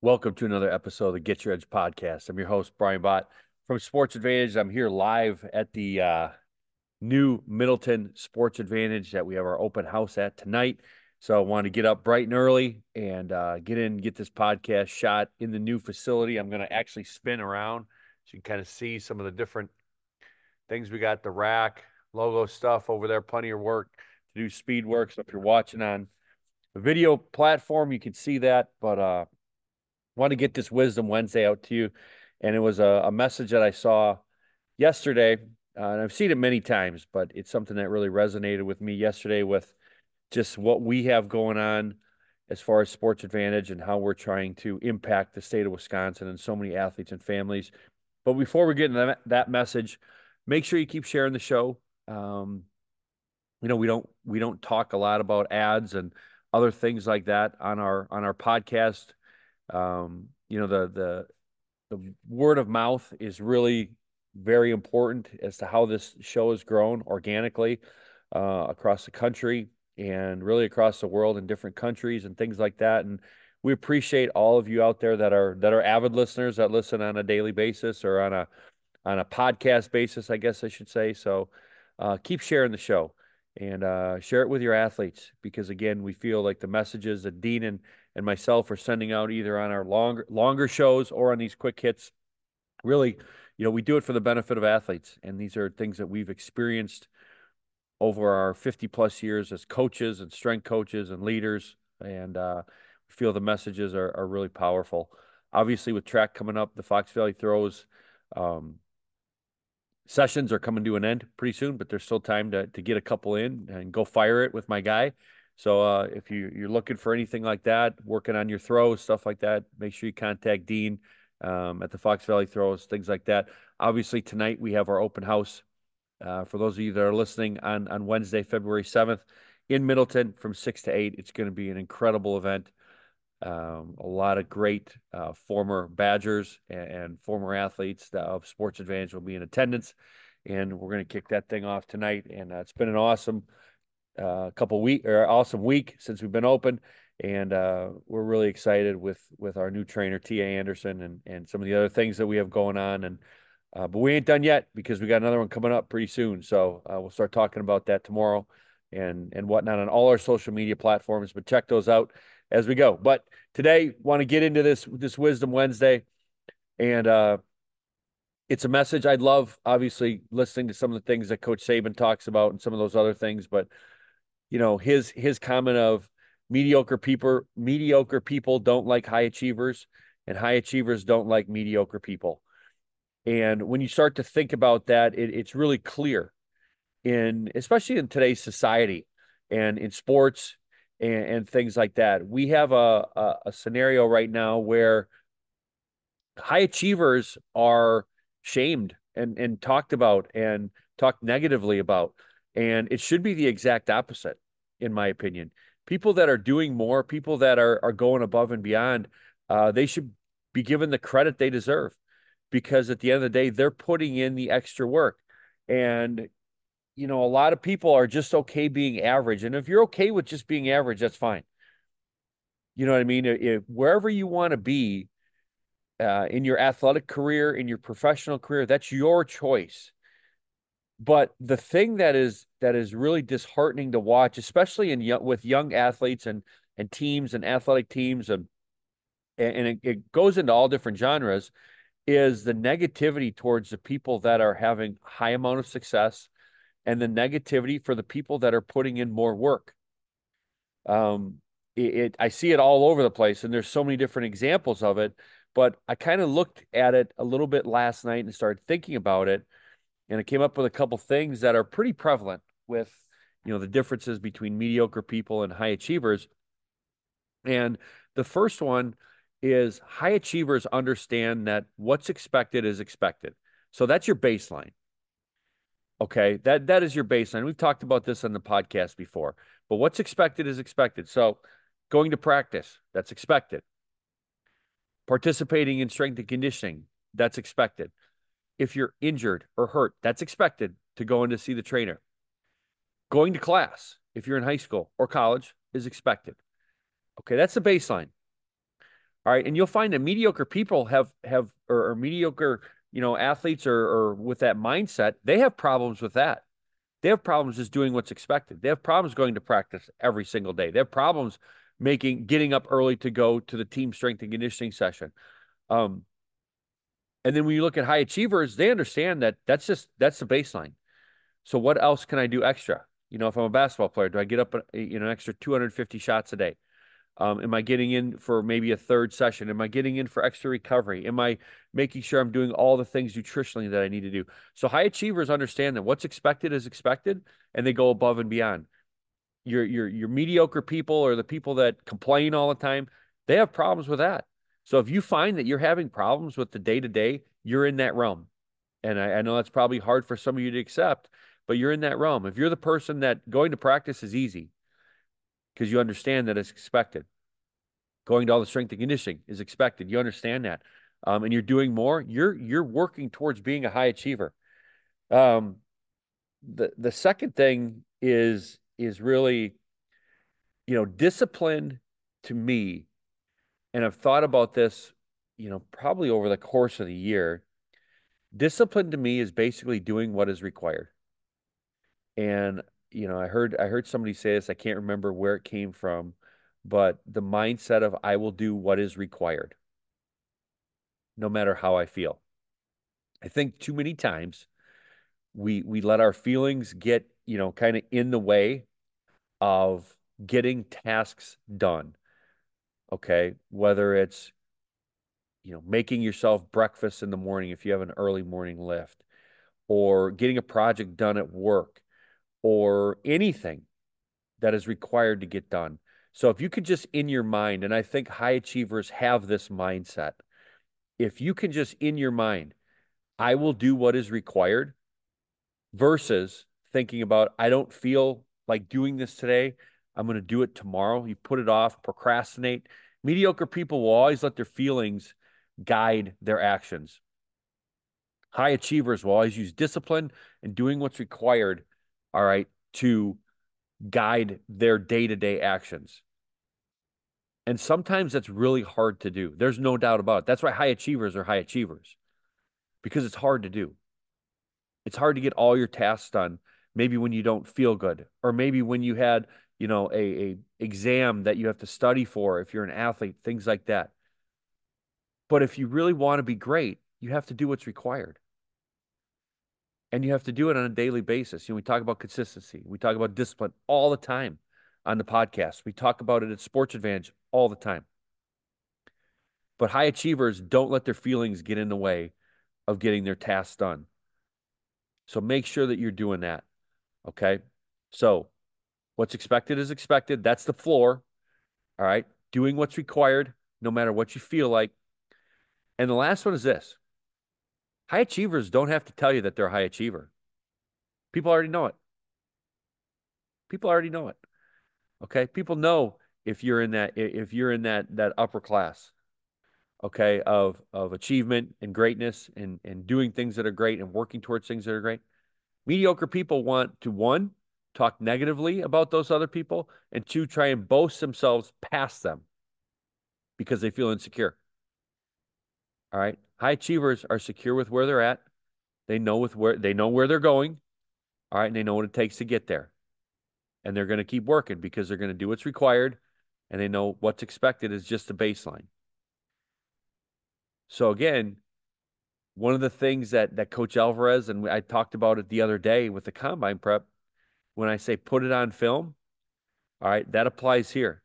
Welcome to another episode of the Get Your Edge podcast. I'm your host, Brian Bott from Sports Advantedge. I'm here live at the uh, new Middleton Sports Advantedge that we have our open house at tonight. So I want to get up bright and early and uh, get in, get this podcast shot in the new facility. I'm going to actually spin around so you can kind of see some of the different things we got the rack, logo stuff over there, plenty of work to do speed work. So if you're watching on the video platform, you can see that. But uh, want to get this Wisdom Wednesday out to you. And it was a, a message that I saw yesterday, uh, and I've seen it many times, but it's something that really resonated with me yesterday with just what we have going on as far as Sports Advantedge and how we're trying to impact the state of Wisconsin and so many athletes and families. But before we get into that, that message, make sure you keep sharing the show. Um, you know, we don't we don't talk a lot about ads and other things like that on our on our podcast um, you know, the the the word of mouth is really very important as to how this show has grown organically uh, across the country and really across the world in different countries and things like that. And we appreciate all of you out there that are that are avid listeners that listen on a daily basis or on a on a podcast basis, I guess I should say. So uh, keep sharing the show and uh, share it with your athletes because again, we feel like the messages that Dean and and myself are sending out either on our longer longer shows or on these quick hits. Really, you know, we do it for the benefit of athletes, and these are things that we've experienced over our 50 plus years as coaches and strength coaches and leaders, and uh, we feel the messages are, are really powerful. Obviously, with track coming up, the Fox Valley throws um, sessions are coming to an end pretty soon, but there's still time to to get a couple in and go fire it with my guy. So uh, if you, you're looking for anything like that, working on your throws, stuff like that, make sure you contact Dean um, at the Fox Valley Throws, things like that. Obviously, tonight we have our open house. Uh, for those of you that are listening on, on Wednesday, February 7th in Middleton from 6 to 8, it's going to be an incredible event. Um, a lot of great uh, former Badgers and, and former athletes of Sports Advantedge will be in attendance. And we're going to kick that thing off tonight. And uh, it's been an awesome – uh, couple week or awesome week since we've been open, and uh, we're really excited with with our new trainer T. A. Anderson and and some of the other things that we have going on. And uh, but we ain't done yet because we got another one coming up pretty soon. So uh, we'll start talking about that tomorrow and and whatnot on all our social media platforms. But check those out as we go. But today, want to get into this this Wisdom Wednesday, and uh, it's a message I'd love. Obviously, listening to some of the things that Coach Saban talks about and some of those other things, but you know his his comment of mediocre people mediocre people don't like high achievers and high achievers don't like mediocre people and when you start to think about that it, it's really clear in especially in today's society and in sports and, and things like that we have a, a, a scenario right now where high achievers are shamed and and talked about and talked negatively about and it should be the exact opposite, in my opinion. People that are doing more, people that are are going above and beyond, uh, they should be given the credit they deserve, because at the end of the day, they're putting in the extra work, and you know a lot of people are just okay being average, and if you're okay with just being average, that's fine. You know what I mean? If, wherever you want to be uh, in your athletic career, in your professional career, that's your choice. But the thing that is that is really disheartening to watch, especially in with young athletes and and teams and athletic teams, and and it, it goes into all different genres, is the negativity towards the people that are having high amount of success, and the negativity for the people that are putting in more work. Um, it, it I see it all over the place, and there's so many different examples of it. But I kind of looked at it a little bit last night and started thinking about it and I came up with a couple things that are pretty prevalent with you know the differences between mediocre people and high achievers. And the first one is high achievers understand that what's expected is expected. So that's your baseline. Okay, that that is your baseline. We've talked about this on the podcast before. But what's expected is expected. So going to practice, that's expected. Participating in strength and conditioning, that's expected if you're injured or hurt, that's expected to go in to see the trainer. Going to class, if you're in high school or college, is expected. Okay, that's the baseline. All right. And you'll find that mediocre people have, have, or, or mediocre, you know, athletes are, or with that mindset, they have problems with that. They have problems just doing what's expected. They have problems going to practice every single day. They have problems making, getting up early to go to the team strength and conditioning session. Um, and then when you look at high achievers, they understand that that's just, that's the baseline. So what else can I do extra? You know, if I'm a basketball player, do I get up, you know, an extra 250 shots a day? Um, am I getting in for maybe a third session? Am I getting in for extra recovery? Am I making sure I'm doing all the things nutritionally that I need to do? So high achievers understand that what's expected is expected, and they go above and beyond. Your your your mediocre people or the people that complain all the time, they have problems with that. So if you find that you're having problems with the day to day, you're in that realm. And I, I know that's probably hard for some of you to accept, but you're in that realm. If you're the person that going to practice is easy, because you understand that it's expected. Going to all the strength and conditioning is expected. You understand that. Um, and you're doing more, you're you're working towards being a high achiever. Um, the the second thing is is really, you know, discipline to me, and I've thought about this, you know, probably over the course of the year. Discipline to me is basically doing what is required. And you know, I heard I heard somebody say this. I can't remember where it came from, but the mindset of I will do what is required, no matter how I feel. I think too many times we we let our feelings get you know kind of in the way of getting tasks done. Okay, whether it's you know making yourself breakfast in the morning if you have an early morning lift, or getting a project done at work or anything that is required to get done. So if you could just in your mind, and I think high achievers have this mindset, if you can just in your mind, I will do what is required versus thinking about, I don't feel like doing this today. I'm going to do it tomorrow. You put it off, procrastinate. Mediocre people will always let their feelings guide their actions. High achievers will always use discipline and doing what's required all right, to guide their day to day actions. And sometimes that's really hard to do. There's no doubt about it. That's why high achievers are high achievers because it's hard to do. It's hard to get all your tasks done, maybe when you don't feel good, or maybe when you had, you know, a, a exam that you have to study for if you're an athlete, things like that. But if you really want to be great, you have to do what's required and you have to do it on a daily basis. You know, we talk about consistency, we talk about discipline all the time on the podcast. We talk about it at Sports Advantedge all the time. But high achievers don't let their feelings get in the way of getting their tasks done. So make sure that you're doing that. Okay. So what's expected is expected. That's the floor. All right. Doing what's required, no matter what you feel like. And the last one is this High achievers don't have to tell you that they're a high achiever. People already know it. People already know it. Okay? People know if you're in that if you're in that that upper class okay of of achievement and greatness and and doing things that are great and working towards things that are great mediocre people want to one talk negatively about those other people and two try and boast themselves past them because they feel insecure all right. High achievers are secure with where they're at. They know with where they know where they're going. All right, and they know what it takes to get there. And they're going to keep working because they're going to do what's required and they know what's expected is just a baseline. So again, one of the things that that Coach Alvarez and I talked about it the other day with the combine prep, when I say put it on film, all right, that applies here.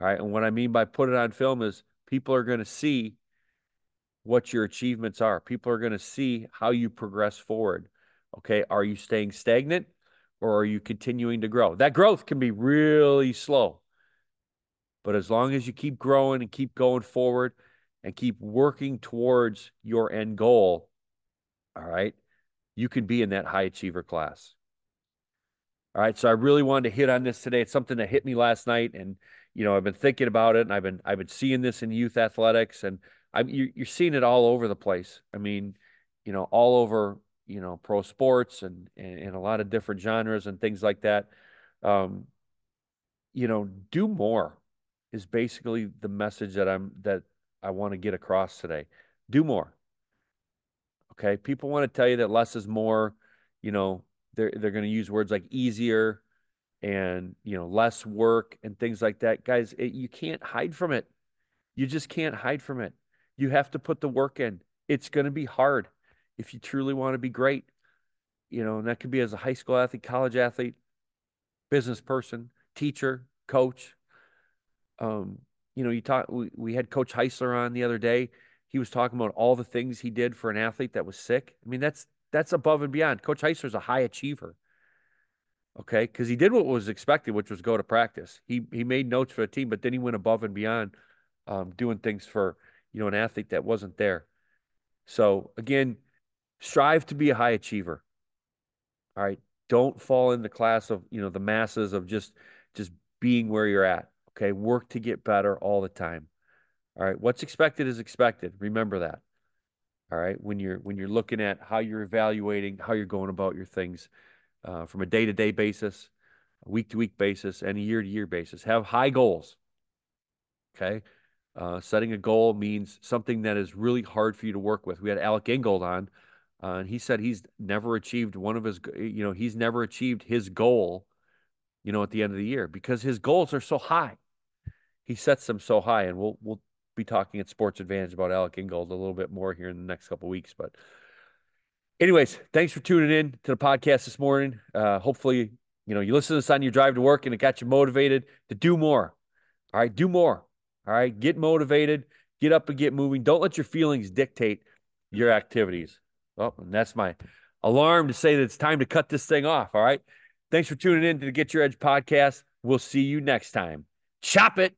All right, and what I mean by put it on film is people are going to see what your achievements are. People are going to see how you progress forward. Okay. Are you staying stagnant or are you continuing to grow? That growth can be really slow. But as long as you keep growing and keep going forward and keep working towards your end goal, all right, you can be in that high achiever class. All right. So I really wanted to hit on this today. It's something that hit me last night. And, you know, I've been thinking about it and I've been I've been seeing this in youth athletics and I'm you, you're seeing it all over the place. I mean, you know, all over you know pro sports and and, and a lot of different genres and things like that. Um, you know, do more. is basically the message that I'm that I want to get across today. Do more. Okay. People want to tell you that less is more, you know, they're they're going to use words like easier and you know less work and things like that guys it, you can't hide from it you just can't hide from it you have to put the work in. It's going to be hard if you truly want to be great you know and that could be as a high school athlete college athlete business person teacher coach. Um you know you talk we, we had coach heisler on the other day. He was talking about all the things he did for an athlete that was sick. I mean that's that's above and beyond. Coach Heisler heisler's a high achiever Okay, because he did what was expected, which was go to practice. He he made notes for the team, but then he went above and beyond, um, doing things for you know an athlete that wasn't there. So again, strive to be a high achiever. All right, don't fall in the class of you know the masses of just just being where you're at. Okay, work to get better all the time. All right, what's expected is expected. Remember that. All right, when you're when you're looking at how you're evaluating how you're going about your things uh, from a day to day basis, a week to week basis, and a year to year basis. Have high goals. Okay. Uh, setting a goal means something that is really hard for you to work with. We had Alec Ingold on, uh, and he said he's never achieved one of his, you know, he's never achieved his goal, you know, at the end of the year because his goals are so high. He sets them so high, and we'll we'll be talking at Sports Advantedge about Alec Ingold a little bit more here in the next couple weeks. But anyways, thanks for tuning in to the podcast this morning. Uh, hopefully, you know, you listen to this on your drive to work and it got you motivated to do more. All right, do more. All right, get motivated, get up and get moving. Don't let your feelings dictate your activities. Oh, and that's my alarm to say that it's time to cut this thing off. All right. Thanks for tuning in to the Get Your Edge podcast. We'll see you next time. Chop it.